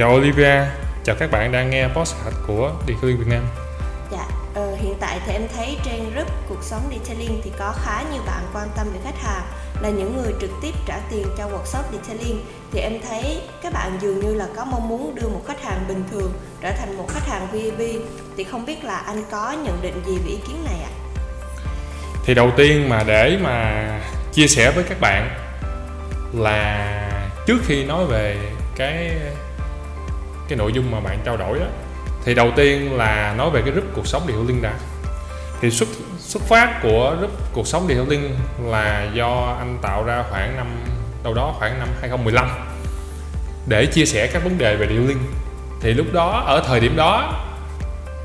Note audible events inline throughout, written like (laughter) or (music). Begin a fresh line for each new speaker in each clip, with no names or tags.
Chào
Olivia, chào các bạn đang nghe podcast của Detailing Việt Nam.
Dạ, ờ, hiện tại thì em thấy trên group cuộc sống Detailing thì có khá nhiều bạn quan tâm về khách hàng là những người trực tiếp trả tiền cho workshop Detailing thì em thấy các bạn dường như là có mong muốn đưa một khách hàng bình thường trở thành một khách hàng VIP thì không biết là anh có nhận định gì về ý kiến này ạ?
Thì đầu tiên mà để mà chia sẻ với các bạn là trước khi nói về cái cái nội dung mà bạn trao đổi đó thì đầu tiên là nói về cái group cuộc sống điều linh đã. Thì xuất xuất phát của group cuộc sống điều linh là do anh tạo ra khoảng năm đâu đó khoảng năm 2015 để chia sẻ các vấn đề về điều linh. Thì lúc đó ở thời điểm đó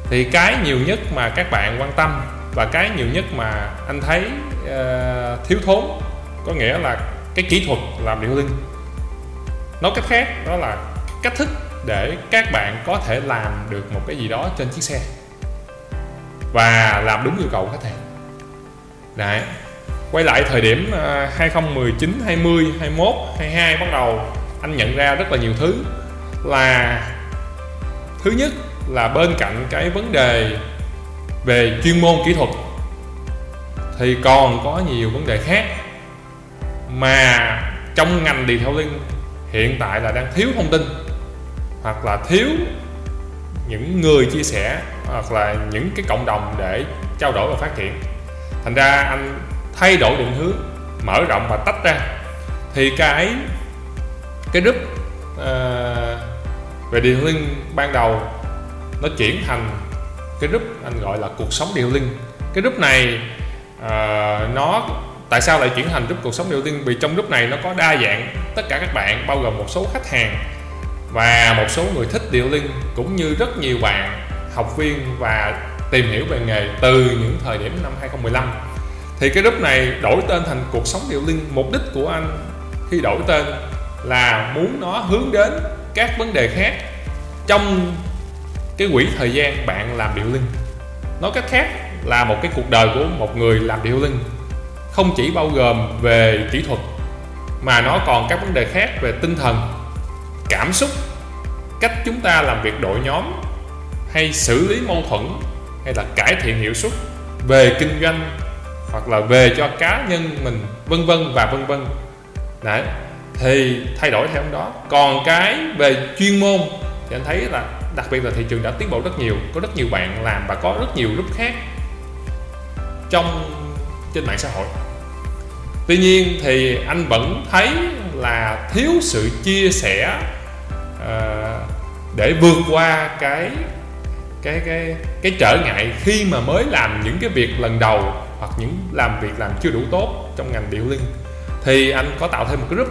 thì cái nhiều nhất mà các bạn quan tâm và cái nhiều nhất mà anh thấy uh, thiếu thốn có nghĩa là cái kỹ thuật làm điệu linh. Nói cách khác đó là cách thức để các bạn có thể làm được một cái gì đó trên chiếc xe. Và làm đúng yêu cầu khách hàng. Đấy. quay lại thời điểm 2019 20 21 22 bắt đầu, anh nhận ra rất là nhiều thứ. Là thứ nhất là bên cạnh cái vấn đề về chuyên môn kỹ thuật thì còn có nhiều vấn đề khác mà trong ngành detailing hiện tại là đang thiếu thông tin hoặc là thiếu những người chia sẻ hoặc là những cái cộng đồng để trao đổi và phát triển. Thành ra anh thay đổi định hướng mở rộng và tách ra. Thì cái cái group uh, về linh ban đầu nó chuyển thành cái group anh gọi là cuộc sống điều linh. Cái group này uh, nó tại sao lại chuyển thành group cuộc sống điều linh? Vì trong group này nó có đa dạng tất cả các bạn bao gồm một số khách hàng và một số người thích điệu linh cũng như rất nhiều bạn, học viên và tìm hiểu về nghề từ những thời điểm năm 2015 thì cái group này đổi tên thành cuộc sống điệu linh. Mục đích của anh khi đổi tên là muốn nó hướng đến các vấn đề khác trong cái quỹ thời gian bạn làm điệu linh. Nói cách khác là một cái cuộc đời của một người làm điệu linh không chỉ bao gồm về kỹ thuật, mà nó còn các vấn đề khác về tinh thần, cảm xúc cách chúng ta làm việc đội nhóm, hay xử lý mâu thuẫn, hay là cải thiện hiệu suất về kinh doanh, hoặc là về cho cá nhân mình, vân vân và vân vân. Đấy, thì thay đổi theo đó. Còn cái về chuyên môn thì anh thấy là đặc biệt là thị trường đã tiến bộ rất nhiều, có rất nhiều bạn làm và có rất nhiều group khác trong, trên mạng xã hội. Tuy nhiên thì anh vẫn thấy là thiếu sự chia sẻ Ờ, để vượt qua cái cái cái cái trở ngại khi mà mới làm những cái việc lần đầu hoặc những làm việc làm chưa đủ tốt trong ngành điệu linh. Thì anh có tạo thêm một cái group.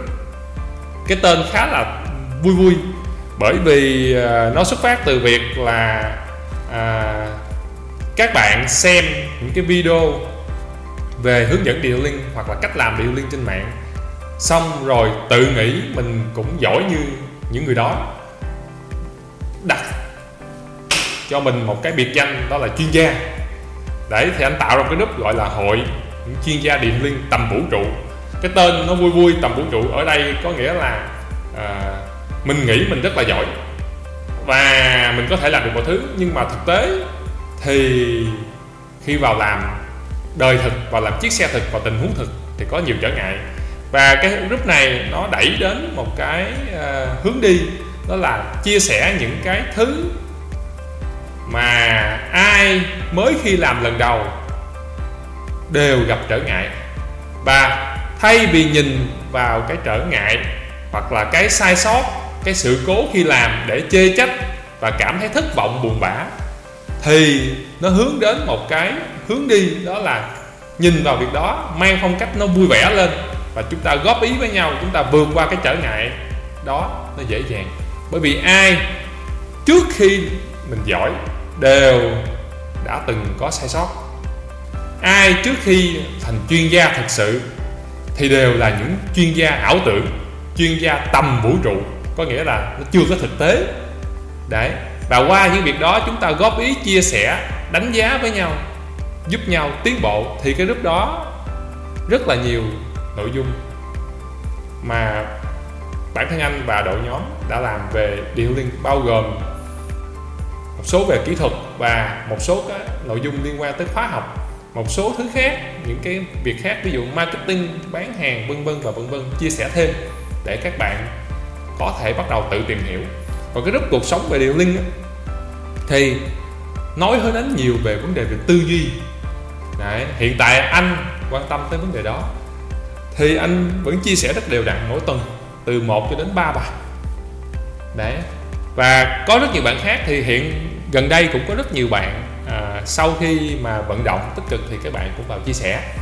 Cái tên khá là vui vui bởi vì ờ, nó xuất phát từ việc là à, các bạn xem những cái video về hướng dẫn điệu linh hoặc là cách làm điệu linh trên mạng. Xong rồi tự nghĩ mình cũng giỏi như những người đó đặt cho mình một cái biệt danh đó là chuyên gia. Đấy thì anh tạo ra cái nút gọi là hội những chuyên gia điện liên tầm vũ trụ. Cái tên nó vui vui tầm vũ trụ ở đây có nghĩa là à, mình nghĩ mình rất là giỏi và mình có thể làm được mọi thứ. Nhưng mà thực tế thì khi vào làm đời thực và làm chiếc xe thực và tình huống thực thì có nhiều trở ngại và cái group này nó đẩy đến một cái uh, hướng đi đó là chia sẻ những cái thứ mà ai mới khi làm lần đầu đều gặp trở ngại. Và thay vì nhìn vào cái trở ngại hoặc là cái sai sót cái sự cố khi làm để chê trách và cảm thấy thất vọng buồn bã thì nó hướng đến một cái hướng đi đó là nhìn vào việc đó mang phong cách nó vui vẻ lên và chúng ta góp ý với nhau, chúng ta vượt qua cái trở ngại đó, nó dễ dàng. Bởi vì ai trước khi mình giỏi đều đã từng có sai sót. Ai trước khi thành chuyên gia thật sự thì đều là những chuyên gia ảo tưởng, chuyên gia tầm vũ trụ. Có nghĩa là nó chưa có thực tế. Đấy. Và qua những việc đó, chúng ta góp ý, chia sẻ, đánh giá với nhau, giúp nhau tiến bộ. Thì cái lúc đó rất là nhiều nội dung mà bản thân anh và đội nhóm đã làm về detailing bao gồm một số về kỹ thuật và một số cái nội dung liên quan tới khóa học một số thứ khác những cái việc khác ví dụ marketing bán hàng vân vân và vân vân chia sẻ thêm để các bạn có thể bắt đầu tự tìm hiểu. Còn cái group cuộc sống về detailing thì nói hơi đến nhiều về vấn đề về tư duy. Đấy, hiện tại anh quan tâm tới vấn đề đó thì anh vẫn chia sẻ rất đều đặn mỗi tuần từ 1 cho đến 3 bài. Đấy. Và có rất nhiều bạn khác thì hiện gần đây cũng có rất nhiều bạn à, sau khi mà vận động tích cực thì các bạn cũng vào chia sẻ.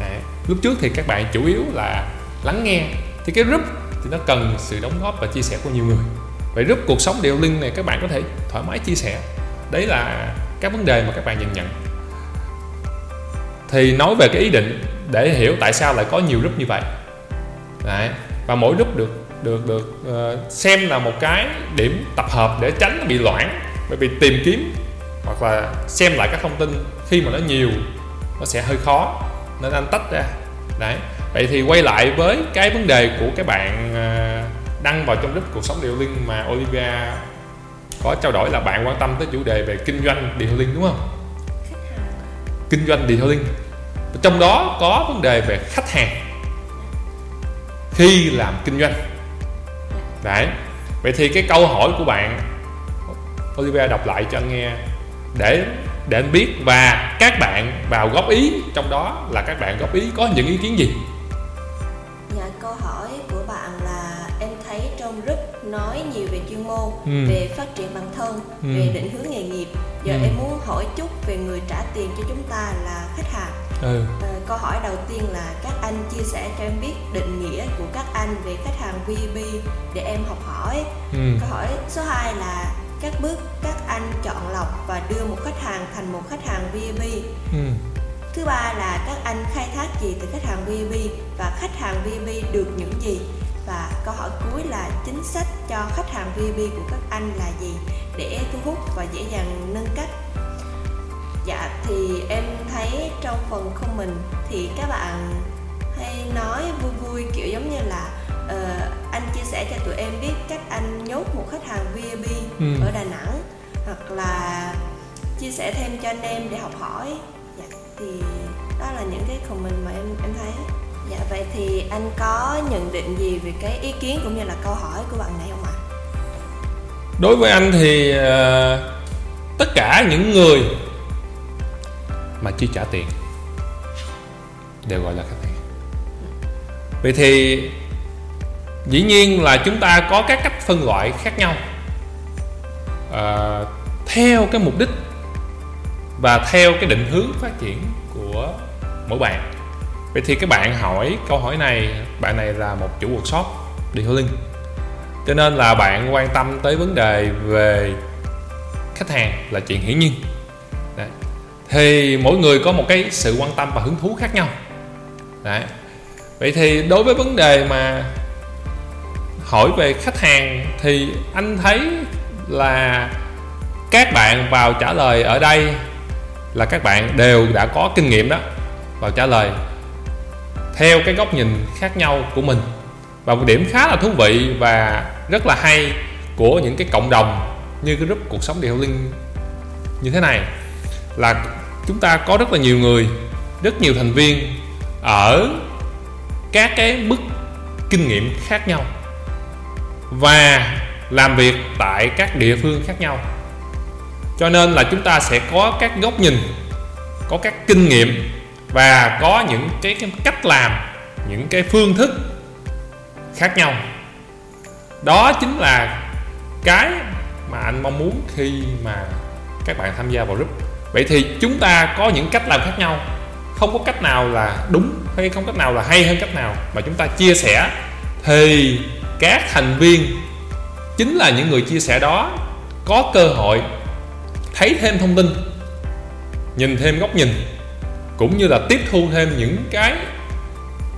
Đấy. lúc trước thì các bạn chủ yếu là lắng nghe. Thì cái group thì nó cần sự đóng góp và chia sẻ của nhiều người. Vậy group cuộc sống điều linh này các bạn có thể thoải mái chia sẻ. Đấy là các vấn đề mà các bạn nhận nhận thì nói về cái ý định để hiểu tại sao lại có nhiều group như vậy Đấy. và mỗi group được được được uh, xem là một cái điểm tập hợp để tránh bị loãng bởi vì tìm kiếm hoặc là xem lại các thông tin khi mà nó nhiều nó sẽ hơi khó nên anh tách ra đấy vậy thì quay lại với cái vấn đề của các bạn uh, đăng vào trong group cuộc sống điều linh mà Olivia có trao đổi là bạn quan tâm tới chủ đề về kinh doanh điều linh đúng không kinh doanh detailing trong đó có vấn đề về khách hàng. Khi làm kinh doanh. Đấy. Vậy thì cái câu hỏi của bạn Olivia đọc lại cho anh nghe. Để để anh biết và các bạn vào góp ý trong đó là các bạn góp ý có những ý kiến gì?
Dạ câu hỏi của bạn là em thấy trong group nói nhiều về chuyên môn
Ừ.
về phát triển bản thân
Ừ.
về định hướng nghề nghiệp giờ
Ừ.
em muốn hỏi chút về người trả tiền cho chúng ta là khách hàng
ừ
Ờ, câu hỏi đầu tiên là các anh chia sẻ cho em biết định nghĩa của các anh về khách hàng VIP để em học hỏi.
ừ
Câu hỏi số 2 là các bước các anh chọn lọc và đưa một khách hàng thành một khách hàng VIP.
ừ
Thứ ba là các anh khai thác gì từ khách hàng VIP và khách hàng VIP được những gì. Và câu hỏi cuối là chính sách cho khách hàng VIP của các anh là gì để thu hút và dễ dàng nâng cấp Dạ thì em thấy trong phần comment thì các bạn hay nói vui vui kiểu giống như là ờ, anh chia sẻ cho tụi em biết cách anh nhốt một khách hàng VIP
Ừ.
ở Đà Nẵng hoặc là chia sẻ thêm cho anh em để học hỏi. Dạ thì đó là những cái comment mà em em thấy. Dạ vậy thì anh có nhận định gì về cái ý kiến cũng như là câu hỏi của bạn này không ạ?
đối với anh thì ờ, tất cả những người mà chưa trả tiền đều gọi là khách hàng. Vậy thì dĩ nhiên là chúng ta có các cách phân loại khác nhau. Ờ, theo cái mục đích và theo cái định hướng phát triển của mỗi bạn vậy thì các bạn hỏi câu hỏi này, bạn này là một chủ workshop detailing cho nên là bạn quan tâm tới vấn đề về khách hàng là chuyện hiển nhiên Đấy. thì mỗi người có một cái sự quan tâm và hứng thú khác nhau Đấy. vậy thì đối với vấn đề mà hỏi về khách hàng thì anh thấy là các bạn vào trả lời ở đây là các bạn đều đã có kinh nghiệm đó, vào trả lời theo cái góc nhìn khác nhau của mình. Và một điểm khá là thú vị và rất là hay của những cái cộng đồng như cái group cuộc sống detailing như thế này là chúng ta có rất là nhiều người, rất nhiều thành viên ở các cái mức kinh nghiệm khác nhau và làm việc tại các địa phương khác nhau. Cho nên là chúng ta sẽ có các góc nhìn, có các kinh nghiệm và có những cái, cái cách làm những cái phương thức khác nhau. Đó chính là cái mà anh mong muốn khi mà các bạn tham gia vào group. Vậy thì chúng ta có những cách làm khác nhau. Không có cách nào là đúng hay không cách nào là hay hơn cách nào. Mà chúng ta chia sẻ. Thì các thành viên chính là những người chia sẻ đó có cơ hội thấy thêm thông tin nhìn thêm góc nhìn cũng như là tiếp thu thêm những cái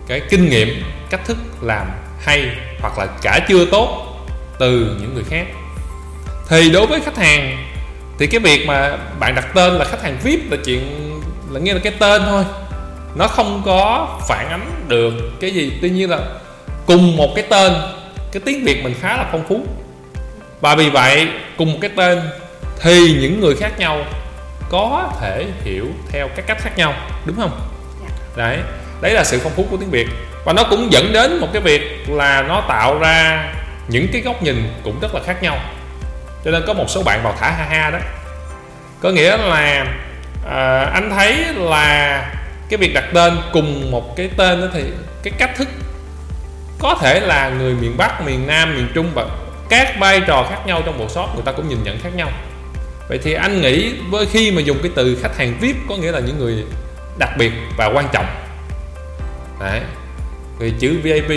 cái kinh nghiệm, cách thức làm hay hoặc là cả chưa tốt từ những người khác. Thì đối với khách hàng, thì cái việc mà bạn đặt tên là khách hàng VIP là chuyện là nghe là cái tên thôi. Nó không có phản ánh được cái gì. Tuy nhiên là cùng một cái tên, cái tiếng việt mình khá là phong phú. Và vì vậy, cùng một cái tên thì những người khác nhau có thể hiểu theo các cách khác nhau đúng không?
Dạ.
đấy đấy là sự phong phú của tiếng việt. Và nó cũng dẫn đến một cái việc là nó tạo ra những cái góc nhìn cũng rất là khác nhau. Cho nên có một số bạn vào thả ha ha đó. Có nghĩa là à, anh thấy là cái việc đặt tên cùng một cái tên đó thì cái cách thức có thể là người miền Bắc, miền Nam, miền Trung và các vai trò khác nhau trong workshop người ta cũng nhìn nhận khác nhau vậy thì anh nghĩ với khi mà dùng cái từ khách hàng VIP có nghĩa là những người đặc biệt và quan trọng. Đấy. Vì chữ VIP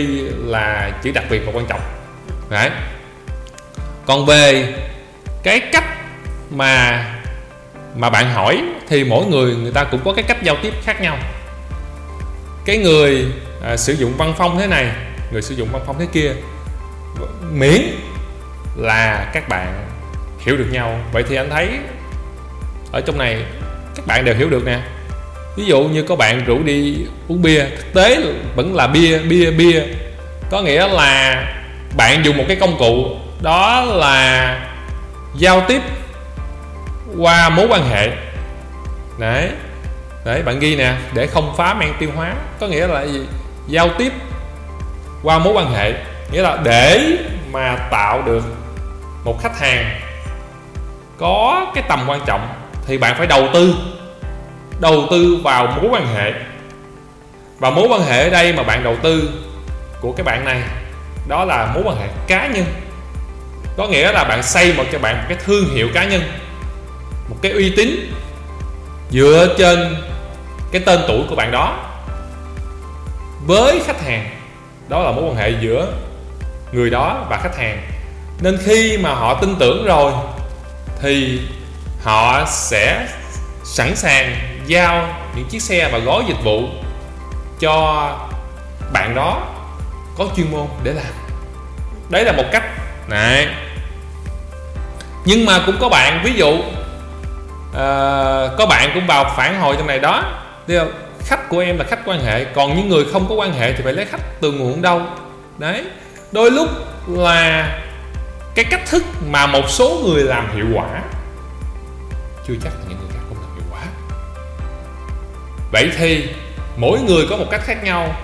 là chữ đặc biệt và quan trọng. Đấy. Còn về cái cách mà mà bạn hỏi thì mỗi người người ta cũng có cái cách giao tiếp khác nhau. Cái người à, sử dụng văn phong thế này người sử dụng văn phong thế kia miễn là các bạn hiểu được nhau. Vậy thì anh thấy ở trong này các bạn đều hiểu được nè. Ví dụ như có bạn rủ đi uống bia, thực tế vẫn là bia bia bia. Có nghĩa là bạn dùng một cái công cụ, đó là giao tiếp qua mối quan hệ. Đấy đấy, bạn ghi nè, để không phá men tiêu hóa. Có nghĩa là gì? Giao tiếp qua mối quan hệ. Nghĩa là để mà tạo được một khách hàng có cái tầm quan trọng thì bạn phải đầu tư đầu tư vào mối quan hệ. Và mối quan hệ ở đây mà bạn đầu tư của cái bạn này, đó là mối quan hệ cá nhân. Có nghĩa là bạn xây một cho bạn một cái thương hiệu cá nhân, một cái uy tín dựa trên cái tên tuổi của bạn đó với khách hàng. Đó là mối quan hệ giữa người đó và khách hàng. Nên khi mà họ tin tưởng rồi thì họ sẽ sẵn sàng giao những chiếc xe và gói dịch vụ cho bạn đó có chuyên môn để làm. Đấy là một cách. Này. Nhưng mà cũng có bạn ví dụ uh, có bạn cũng vào phản hồi trong này đó. Không? khách của em là khách quan hệ còn những người không có quan hệ thì phải lấy khách từ nguồn đâu. Đấy. Đôi lúc là cái cách thức mà một số người làm hiệu quả, chưa chắc là những người khác không làm hiệu quả. Vậy thì mỗi người có một cách khác nhau,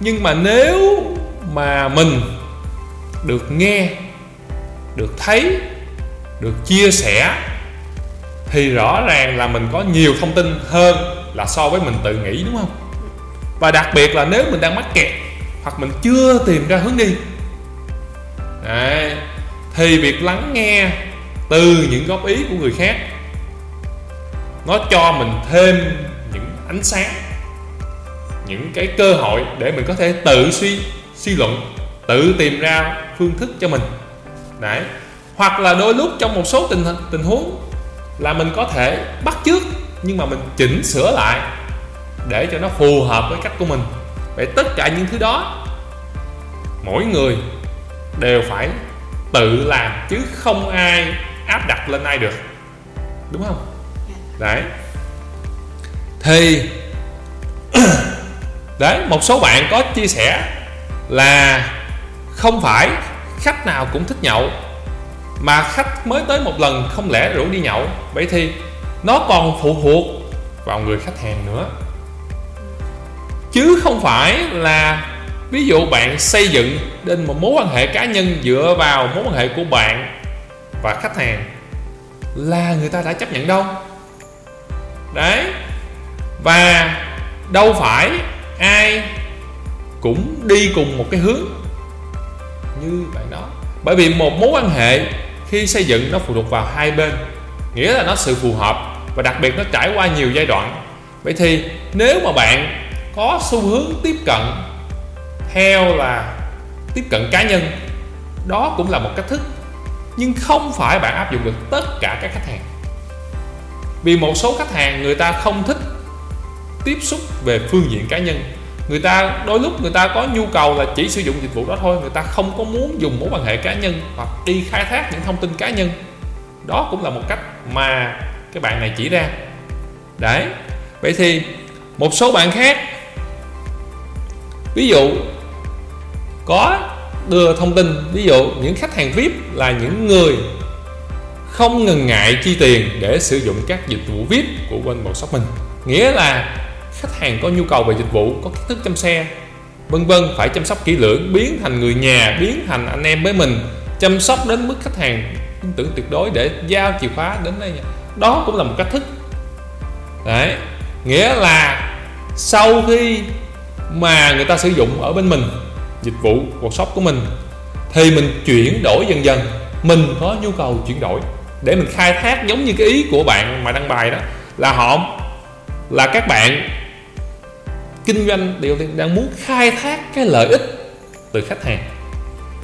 nhưng mà nếu mà mình được nghe, được thấy, được chia sẻ, thì rõ ràng là mình có nhiều thông tin hơn là so với mình tự nghĩ, đúng không? Và đặc biệt là nếu mình đang mắc kẹt, hoặc mình chưa tìm ra hướng đi. Đấy thì việc lắng nghe từ những góp ý của người khác, nó cho mình thêm những ánh sáng, những cái cơ hội để mình có thể tự suy suy luận, tự tìm ra phương thức cho mình. Đấy. Hoặc là đôi lúc trong một số tình tình huống là mình có thể bắt chước, nhưng mà mình chỉnh sửa lại để cho nó phù hợp với cách của mình. Vậy tất cả những thứ đó, mỗi người đều phải tự làm chứ không ai áp đặt lên ai được. Đúng không? Đấy. Thì (clears throat) đấy một số bạn có chia sẻ là không phải khách nào cũng thích nhậu mà khách mới tới một lần không lẽ rủ đi nhậu. Vậy thì nó còn phụ thuộc vào người khách hàng nữa. Chứ không phải là ví dụ bạn xây dựng nên một mối quan hệ cá nhân dựa vào mối quan hệ của bạn và khách hàng là người ta đã chấp nhận đâu? Đấy. Và đâu phải ai cũng đi cùng một cái hướng như bạn đó. Bởi vì một mối quan hệ khi xây dựng nó phụ thuộc vào hai bên, nghĩa là nó sự phù hợp và đặc biệt nó trải qua nhiều giai đoạn. Vậy thì nếu mà bạn có xu hướng tiếp cận theo là tiếp cận cá nhân. Đó cũng là một cách thức, nhưng không phải bạn áp dụng được tất cả các khách hàng. Vì một số khách hàng người ta không thích tiếp xúc về phương diện cá nhân. Người ta, đôi lúc người ta có nhu cầu là chỉ sử dụng dịch vụ đó thôi, người ta không có muốn dùng mối quan hệ cá nhân hoặc đi khai thác những thông tin cá nhân. Đó cũng là một cách mà cái bạn này chỉ ra. Đấy, vậy thì một số bạn khác, ví dụ có đưa thông tin, ví dụ những khách hàng vip là những người không ngần ngại chi tiền để sử dụng các dịch vụ vip của bên một shopping nghĩa là khách hàng có nhu cầu về dịch vụ, có kiến thức chăm xe, vân vân, phải chăm sóc kỹ lưỡng, biến thành người nhà, biến thành anh em với mình, chăm sóc đến mức khách hàng tin tưởng tuyệt đối để giao chìa khóa đến đây đó cũng là một cách thức. Đấy, nghĩa là sau khi mà người ta sử dụng ở bên mình dịch vụ workshop của mình. Thì mình chuyển đổi dần dần. Mình có nhu cầu chuyển đổi. Để mình khai thác giống như cái ý của bạn mà đăng bài đó, là họ, là các bạn kinh doanh đều đang muốn khai thác cái lợi ích từ khách hàng.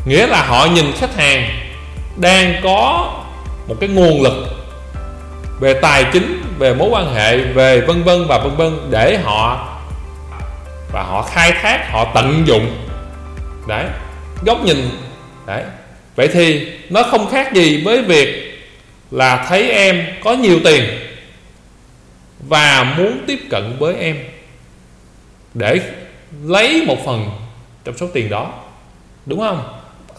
Nghĩa là họ nhìn khách hàng đang có một cái nguồn lực về tài chính, về mối quan hệ, về vân vân và vân vân để họ, và họ khai thác, họ tận dụng đấy góc nhìn. Đấy. Vậy thì nó không khác gì với việc là thấy em có nhiều tiền và muốn tiếp cận với em để lấy một phần trong số tiền đó đúng không?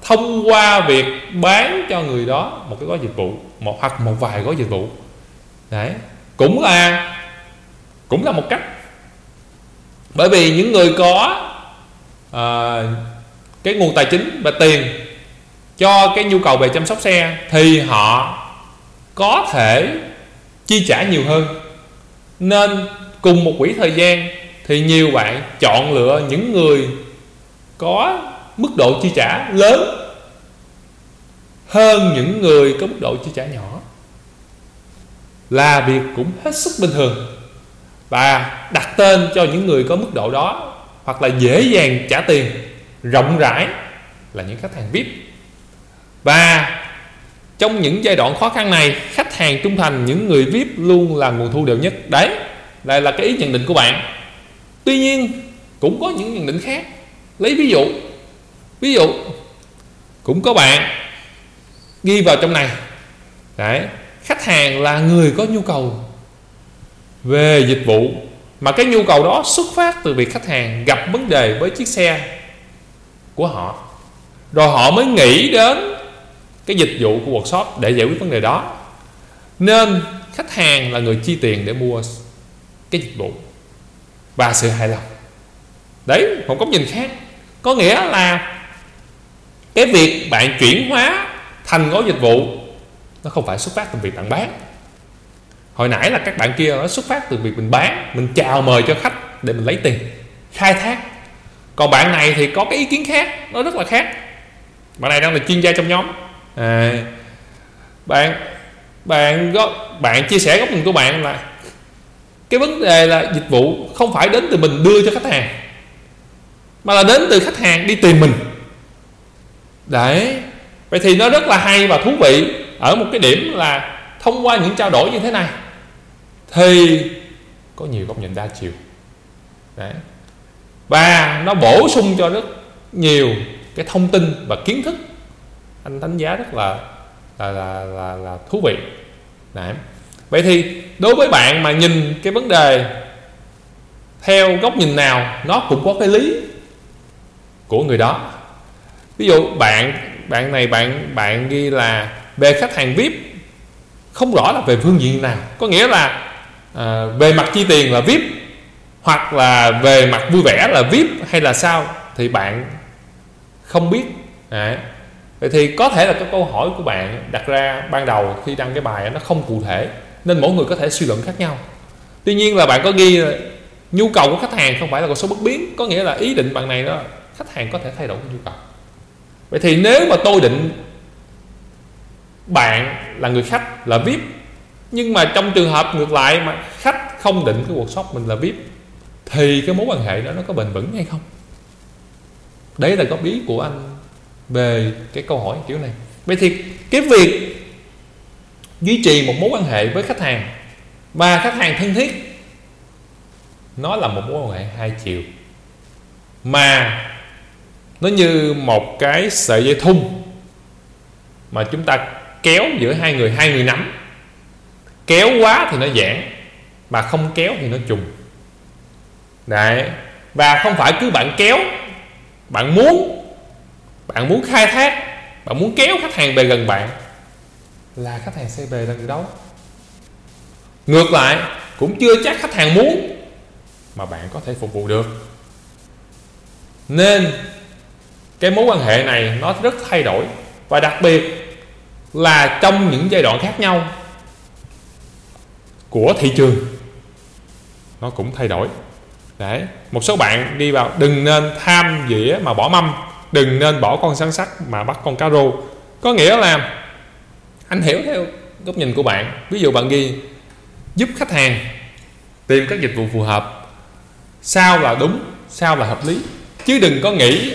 Thông qua việc bán cho người đó một cái gói dịch vụ một hoặc một vài gói dịch vụ. Đấy. Cũng là cũng là một cách. Bởi vì những người có à, cái nguồn tài chính và tiền cho cái nhu cầu về chăm sóc xe thì họ có thể chi trả nhiều hơn. Nên cùng một quỹ thời gian thì nhiều bạn chọn lựa những người có mức độ chi trả lớn hơn những người có mức độ chi trả nhỏ. Là việc cũng hết sức bình thường và đặt tên cho những người có mức độ đó hoặc là dễ dàng trả tiền rộng rãi là những khách hàng VIP. Và trong những giai đoạn khó khăn này, khách hàng trung thành, những người VIP luôn là nguồn thu đều nhất. Đấy, đây là cái ý nhận định của bạn. Tuy nhiên, cũng có những nhận định khác. Lấy ví dụ ví dụ, cũng có bạn ghi vào trong này. Đấy, khách hàng là người có nhu cầu về dịch vụ, mà cái nhu cầu đó xuất phát từ việc khách hàng gặp vấn đề với chiếc xe của họ. Rồi họ mới nghĩ đến cái dịch vụ của workshop để giải quyết vấn đề đó. Nên khách hàng là người chi tiền để mua cái dịch vụ. Và sự hài lòng. Đấy, một góc nhìn khác. Có nghĩa là cái việc bạn chuyển hóa thành gói dịch vụ, nó không phải xuất phát từ việc bạn bán. Hồi nãy là các bạn kia nó xuất phát từ việc mình bán, mình chào mời cho khách để mình lấy tiền, khai thác còn bạn này thì có cái ý kiến khác nó rất là khác. Bạn này đang là chuyên gia trong nhóm. À, bạn bạn có bạn chia sẻ góc nhìn của bạn là cái vấn đề là dịch vụ không phải đến từ mình đưa cho khách hàng mà là đến từ khách hàng đi tìm mình. Đấy vậy thì nó rất là hay và thú vị ở một cái điểm là thông qua những trao đổi như thế này thì có nhiều góc nhìn đa chiều. Đấy và nó bổ sung cho rất nhiều cái thông tin và kiến thức. Anh đánh giá rất là là là là, là thú vị. Đấy. Vậy thì đối với bạn mà nhìn cái vấn đề theo góc nhìn nào nó cũng có cái lý của người đó. Ví dụ bạn bạn này bạn bạn ghi là về khách hàng vip không rõ là về phương diện nào. Có nghĩa là à, về mặt chi tiền là vip hoặc là về mặt vui vẻ là vip hay là sao thì bạn không biết. À, vậy thì có thể là cái câu hỏi của bạn đặt ra ban đầu khi đăng cái bài nó không cụ thể nên mỗi người có thể suy luận khác nhau. Tuy nhiên là bạn có ghi nhu cầu của khách hàng không phải là con số bất biến có nghĩa là ý định bạn này đó khách hàng có thể thay đổi nhu cầu. Vậy thì nếu mà tôi định bạn là người khách là vip nhưng mà trong trường hợp ngược lại mà khách không định cái workshop mình là vip thì cái mối quan hệ đó nó có bền vững hay không? Đấy là góp ý của anh về cái câu hỏi kiểu này. Vậy thì cái việc duy trì một mối quan hệ với khách hàng và khách hàng thân thiết, nó là một mối quan hệ hai chiều. Mà nó như một cái sợi dây thun mà chúng ta kéo giữa hai người hai người nắm. Kéo quá thì nó giãn, mà không kéo thì nó trùng đấy. Và không phải cứ bạn kéo, bạn muốn bạn muốn khai thác, bạn muốn kéo khách hàng về gần bạn là khách hàng sẽ về lần đâu ngược lại, cũng chưa chắc khách hàng muốn mà bạn có thể phục vụ được. Nên, cái mối quan hệ này nó rất thay đổi và đặc biệt là trong những giai đoạn khác nhau của thị trường, nó cũng thay đổi đấy, một số bạn đi vào, đừng nên tham dĩa mà bỏ mâm, đừng nên bỏ con sáng sắc mà bắt con cá rô. Có nghĩa là, anh hiểu theo góc nhìn của bạn. Ví dụ bạn ghi, giúp khách hàng tìm các dịch vụ phù hợp, sao là đúng, sao là hợp lý, chứ đừng có nghĩ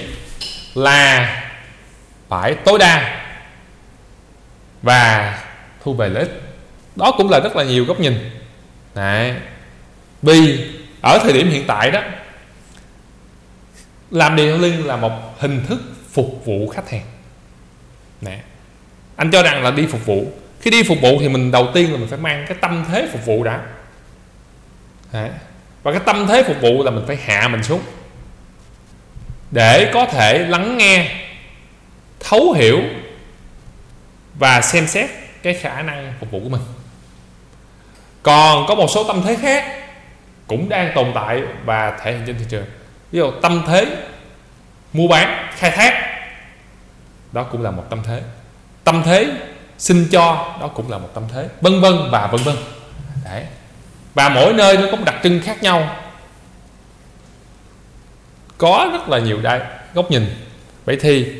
là phải tối đa và thu về lợi ích. Đó cũng là rất là nhiều góc nhìn. Đấy. vì ở thời điểm hiện tại đó, làm detailing là một hình thức phục vụ khách hàng. Nè, anh cho rằng là đi phục vụ. Khi đi phục vụ thì mình đầu tiên là mình phải mang cái tâm thế phục vụ đã. Đấy. và cái tâm thế phục vụ là mình phải hạ mình xuống. Để có thể lắng nghe, thấu hiểu và xem xét cái khả năng phục vụ của mình. Còn có một số tâm thế khác cũng đang tồn tại và thể hiện trên thị trường. Ví dụ tâm thế mua bán, khai thác, đó cũng là một tâm thế. Tâm thế xin cho, đó cũng là một tâm thế. Vân vân và vân vân. Đấy. Và mỗi nơi nó có một đặc trưng khác nhau. Có rất là nhiều đại góc nhìn. Vậy thì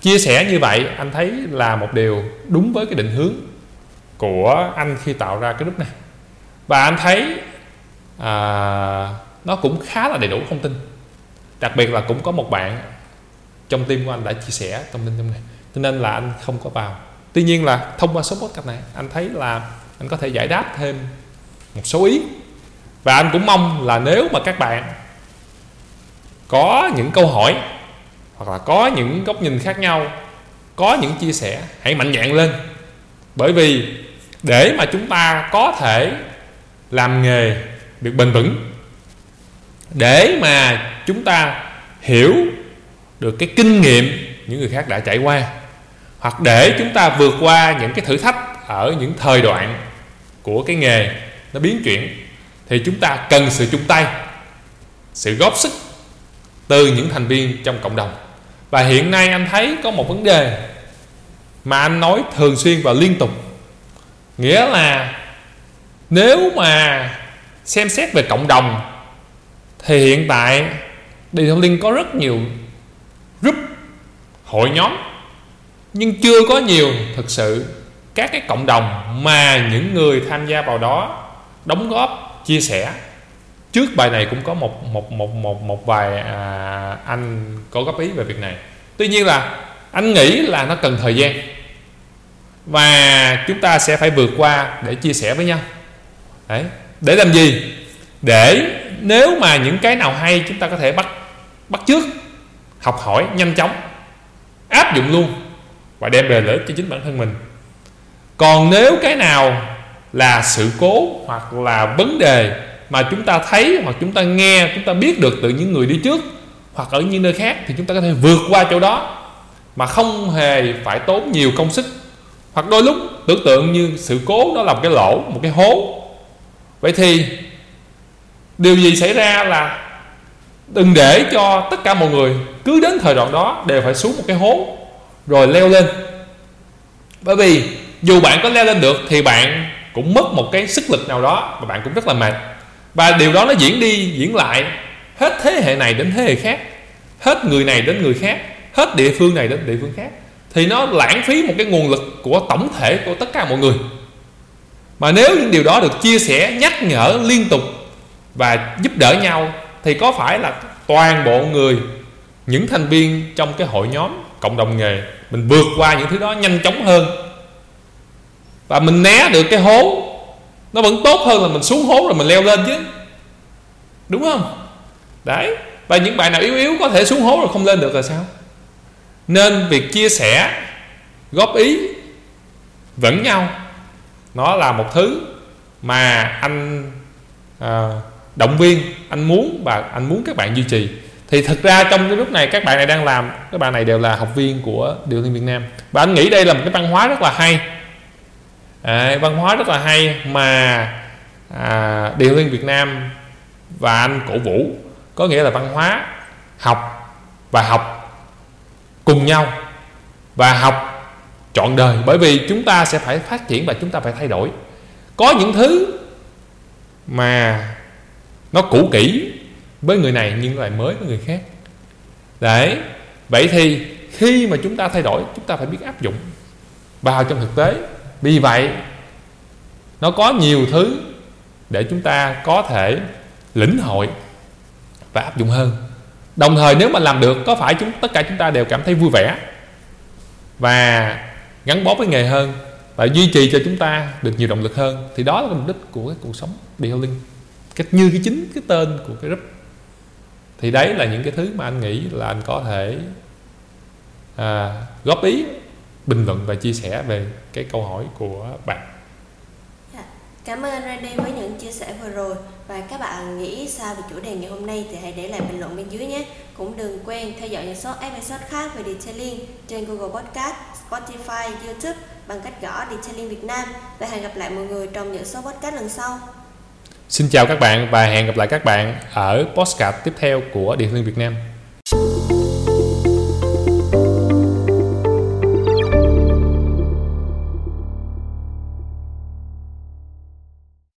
chia sẻ như vậy, anh thấy là một điều đúng với cái định hướng của anh khi tạo ra cái group này. Và anh thấy à, nó cũng khá là đầy đủ thông tin. Đặc biệt là cũng có một bạn trong team của anh đã chia sẻ thông tin trong này. Cho nên là anh không có vào. Tuy nhiên là thông qua số podcast này anh thấy là anh có thể giải đáp thêm một số ý. Và anh cũng mong là nếu mà các bạn có những câu hỏi hoặc là có những góc nhìn khác nhau có những chia sẻ hãy mạnh dạn lên. Bởi vì để mà chúng ta có thể làm nghề được bền vững. Để mà chúng ta hiểu được cái kinh nghiệm những người khác đã trải qua, hoặc để chúng ta vượt qua những cái thử thách ở những thời đoạn của cái nghề nó biến chuyển, thì chúng ta cần sự chung tay, sự góp sức từ những thành viên trong cộng đồng. Và hiện nay anh thấy có một vấn đề mà anh nói thường xuyên và liên tục, nghĩa là nếu mà xem xét về cộng đồng thì hiện tại thông Linh có rất nhiều group hội nhóm nhưng chưa có nhiều thực sự các cái cộng đồng mà những người tham gia vào đó đóng góp chia sẻ. Trước bài này cũng có một một một một một vài à, anh có góp ý về việc này. Tuy nhiên là anh nghĩ là nó cần thời gian và chúng ta sẽ phải vượt qua để chia sẻ với nhau. Đấy để làm gì? Để nếu mà những cái nào hay chúng ta có thể bắt bắt trước học hỏi nhanh chóng, áp dụng luôn và đem về lợi ích cho chính bản thân mình. Còn nếu cái nào là sự cố hoặc là vấn đề mà chúng ta thấy hoặc chúng ta nghe, chúng ta biết được từ những người đi trước hoặc ở những nơi khác thì chúng ta có thể vượt qua chỗ đó mà không hề phải tốn nhiều công sức. Hoặc đôi lúc tưởng tượng như sự cố đó là một cái lỗ, một cái hố vậy thì, điều gì xảy ra là đừng để cho tất cả mọi người cứ đến thời đoạn đó đều phải xuống một cái hố rồi leo lên. Bởi vì dù bạn có leo lên được thì bạn cũng mất một cái sức lực nào đó và bạn cũng rất là mệt. Và điều đó nó diễn đi, diễn lại hết thế hệ này đến thế hệ khác, hết người này đến người khác, hết địa phương này đến địa phương khác. Thì nó lãng phí một cái nguồn lực của tổng thể của tất cả mọi người mà nếu những điều đó được chia sẻ, nhắc nhở liên tục và giúp đỡ nhau, thì có phải là toàn bộ người, những thành viên trong cái hội nhóm cộng đồng nghề, mình vượt qua những thứ đó nhanh chóng hơn? Và mình né được cái hố, nó vẫn tốt hơn là mình xuống hố rồi mình leo lên chứ. Đúng không? Đấy. Và những bạn nào yếu yếu có thể xuống hố rồi không lên được là sao? Nên việc chia sẻ, góp ý vẫn nhau nó là một thứ mà anh à, động viên anh muốn và anh muốn các bạn duy trì. Thì thực ra trong cái lúc này các bạn này đang làm các bạn này đều là học viên của điều liên Việt Nam. Và anh nghĩ đây là một cái văn hóa rất là hay. À, văn hóa rất là hay mà à, điều liên Việt Nam và anh cổ vũ có nghĩa là văn hóa học và học cùng nhau. Và học trọn đời. Bởi vì chúng ta sẽ phải phát triển và chúng ta phải thay đổi. Có những thứ mà nó cũ kỹ với người này nhưng lại mới với người khác. Đấy, vậy thì khi mà chúng ta thay đổi, chúng ta phải biết áp dụng vào trong thực tế. Vì vậy, nó có nhiều thứ để chúng ta có thể lĩnh hội và áp dụng hơn. Đồng thời nếu mà làm được, có phải chúng, tất cả chúng ta đều cảm thấy vui vẻ và gắn bó với nghề hơn và duy trì cho chúng ta được nhiều động lực hơn thì đó là mục đích của cái cuộc sống Beholding cách như cái chính cái tên của cái group thì đấy là những cái thứ mà anh nghĩ là anh có thể à, góp ý bình luận và chia sẻ về cái câu hỏi của bạn.
Cảm ơn anh Randy với những chia sẻ vừa rồi và các bạn nghĩ sao về chủ đề ngày hôm nay thì hãy để lại bình luận bên dưới nhé. Cũng đừng quên theo dõi những số episode khác về Detailing trên Google Podcast, Spotify, YouTube bằng cách gõ Detailing Việt Nam và hẹn gặp lại mọi người trong những số podcast lần sau.
Xin chào các bạn và hẹn gặp lại các bạn ở podcast tiếp theo của Detailing Việt Nam.